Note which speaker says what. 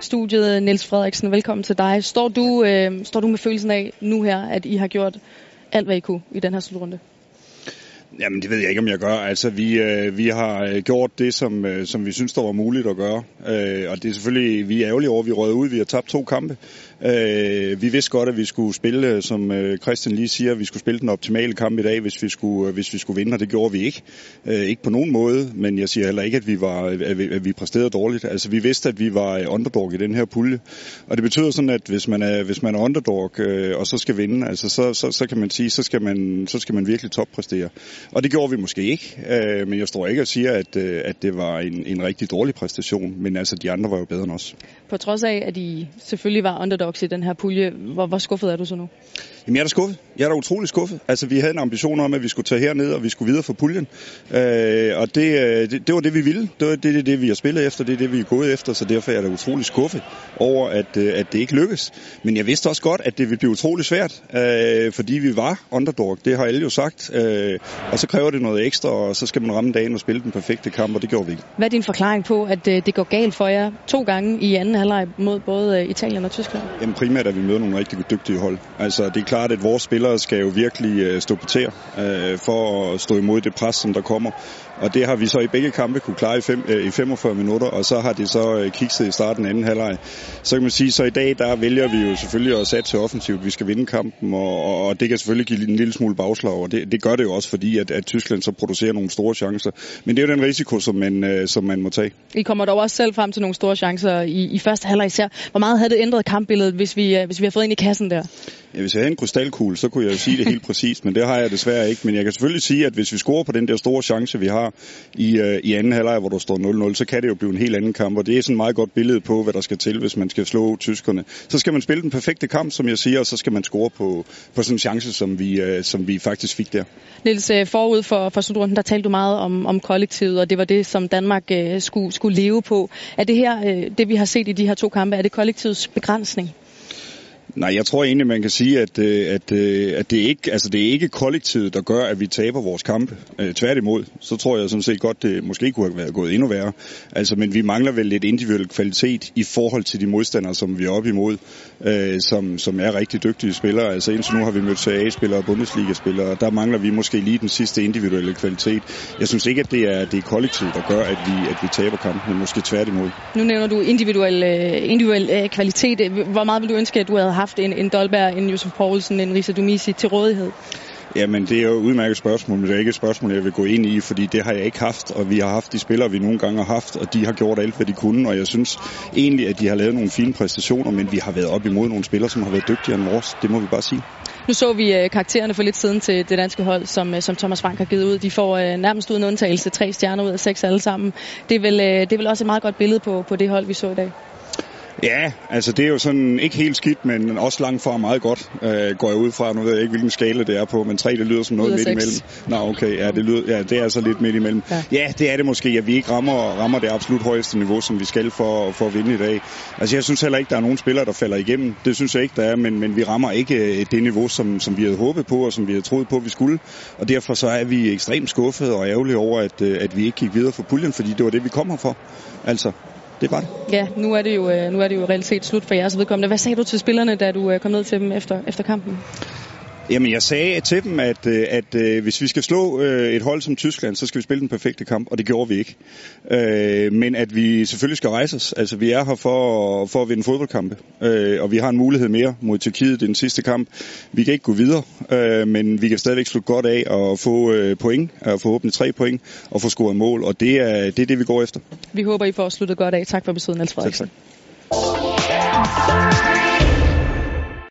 Speaker 1: Studiet Niels Frederiksen, velkommen til dig. Står du, øh, står du med følelsen af nu her, at I har gjort alt, hvad I kunne i den her slutrunde?
Speaker 2: Jamen, det ved jeg ikke, om jeg gør. Altså, vi, øh, vi har øh, gjort det, som, øh, som vi synes, der var muligt at gøre. Øh, og det er selvfølgelig, vi er ærgerlige over, at vi rød ud. Vi har tabt to kampe. Øh, vi vidste godt, at vi skulle spille, øh, som øh, Christian lige siger, vi skulle spille den optimale kamp i dag, hvis vi skulle, øh, hvis vi skulle vinde, og det gjorde vi ikke. Øh, ikke på nogen måde, men jeg siger heller ikke, at vi, var, at vi, at vi præsterede dårligt. Altså, vi vidste, at vi var underdog i den her pulje. Og det betyder sådan, at hvis man er, hvis man er underdog, øh, og så skal vinde, altså, så, så, så kan man sige, så skal man, så skal man virkelig toppræstere. Og det gjorde vi måske ikke, øh, men jeg står ikke og siger, at, øh, at det var en, en rigtig dårlig præstation, men altså, de andre var jo bedre end os.
Speaker 1: På trods af, at I selvfølgelig var underdogs i den her pulje, hvor, hvor skuffet er du så nu?
Speaker 2: Jamen, jeg er da skuffet. Jeg er da utrolig skuffet. Altså, vi havde en ambition om, at vi skulle tage herned, og vi skulle videre for puljen. Øh, og det, øh, det, det, var det, vi ville. Det var det, det, det, vi har spillet efter. Det er det, vi er gået efter. Så derfor er jeg da utrolig skuffet over, at, øh, at det ikke lykkes. Men jeg vidste også godt, at det ville blive utrolig svært, øh, fordi vi var underdog. Det har alle jo sagt. Øh, og så kræver det noget ekstra, og så skal man ramme dagen og spille den perfekte kamp, og det gjorde vi ikke.
Speaker 1: Hvad er din forklaring på, at øh, det går galt for jer to gange i anden halvleg mod både øh, Italien og Tyskland?
Speaker 2: Jamen primært, at vi møder nogle rigtig dygtige hold. Altså, det er klart, at vores spillere skal jo virkelig øh, stå på tæer øh, for at stå imod det pres, som der kommer. Og det har vi så i begge kampe kunne klare i, fem, øh, i 45 minutter, og så har det så øh, kikset i starten af anden halvleg. Så kan man sige, så i dag der vælger vi jo selvfølgelig at satse offensivt. Vi skal vinde kampen, og, og det kan selvfølgelig give en lille smule bagslag, og det, det gør det jo også, fordi at, at Tyskland så producerer nogle store chancer. Men det er jo den risiko, som man, øh, som man må tage.
Speaker 1: I kommer dog også selv frem til nogle store chancer i, i første halvleg især. Hvor meget havde det ændret kampbilledet, hvis vi, øh, hvis vi har fået ind i kassen der?
Speaker 2: Ja, hvis jeg havde en krystalkugle, så kunne jeg jo sige det helt præcist, men det har jeg desværre ikke. Men jeg kan selvfølgelig sige, at hvis vi scorer på den der store chance, vi har i, øh, i anden halvleg, hvor der står 0-0, så kan det jo blive en helt anden kamp. Og det er sådan et meget godt billede på, hvad der skal til, hvis man skal slå tyskerne. Så skal man spille den perfekte kamp, som jeg siger, og så skal man score på, på sådan en chance, som vi, øh, som vi faktisk fik der.
Speaker 1: Niels, øh, forud for, for slutrunden, der talte du meget om, om kollektivet, og det var det, som Danmark øh, skulle, skulle leve på. Er det her, øh, det vi har set i de her to kampe, er det kollektivets begrænsning?
Speaker 2: Nej, jeg tror egentlig, man kan sige, at, øh, at, øh, at det, ikke, altså det er ikke kollektivet, der gør, at vi taber vores kampe. Øh, tværtimod, så tror jeg sådan set godt, det måske kunne have været gået endnu værre. Altså, men vi mangler vel lidt individuel kvalitet i forhold til de modstandere, som vi er op imod, øh, som, som er rigtig dygtige spillere. Altså indtil nu har vi mødt CA-spillere og Bundesliga-spillere, og der mangler vi måske lige den sidste individuelle kvalitet. Jeg synes ikke, at det er, det er kollektivet, der gør, at vi, at vi taber kampen, måske tværtimod.
Speaker 1: Nu nævner du individuel, individuel kvalitet. Hvor meget vil du ønske, at du havde haft en, en Dolberg, en Josef Poulsen, en Risa Dumisi til rådighed?
Speaker 2: Jamen, det er jo et udmærket spørgsmål, men det er ikke et spørgsmål, jeg vil gå ind i, fordi det har jeg ikke haft, og vi har haft de spillere, vi nogle gange har haft, og de har gjort alt, hvad de kunne, og jeg synes egentlig, at de har lavet nogle fine præstationer, men vi har været op imod nogle spillere, som har været dygtigere end vores. Det må vi bare sige.
Speaker 1: Nu så vi øh, karaktererne for lidt siden til det danske hold, som, øh, som Thomas Frank har givet ud. De får øh, nærmest uden undtagelse tre stjerner ud af seks alle sammen. Det er vel, det er vel også et meget godt billede på, på det hold, vi så i dag.
Speaker 2: Ja, altså det er jo sådan ikke helt skidt, men også langt fra meget godt, øh, går jeg ud fra. Nu ved jeg ikke, hvilken skala det er på, men tre, det lyder som noget midt imellem. Nå, okay, ja, det, lyder, ja, det er altså lidt midt imellem. Ja. ja, det er det måske, at vi ikke rammer, rammer det absolut højeste niveau, som vi skal for, for at vinde i dag. Altså jeg synes heller ikke, der er nogen spillere, der falder igennem. Det synes jeg ikke, der er, men, men vi rammer ikke øh, det niveau, som, som vi havde håbet på, og som vi havde troet på, vi skulle. Og derfor så er vi ekstremt skuffede og ærgerlige over, at, øh, at vi ikke gik videre for puljen, fordi det var det, vi kom her for. Altså, det var det.
Speaker 1: Ja, nu er det jo, øh, nu er det jo realitet slut for jeres vedkommende. Hvad sagde du til spillerne, da du øh, kom ned til dem efter, efter kampen?
Speaker 2: Jamen, jeg sagde til dem, at, øh, at, at hvis vi skal slå et hold som Tyskland, så skal vi spille den perfekte kamp, og det gjorde vi ikke. Men at vi selvfølgelig skal rejse os. Altså, vi er her for, for at vinde fodboldkampe, og vi har en mulighed mere mod Tyrkiet den sidste kamp. Vi kan ikke gå videre, men vi kan stadigvæk slutte godt af og få point, og forhåbentlig tre point, og få scoret mål, og det er, det er det, vi går efter.
Speaker 1: Vi håber, I får sluttet godt af. Tak for besøget, Niels Frederiksen.
Speaker 2: Tak, tak.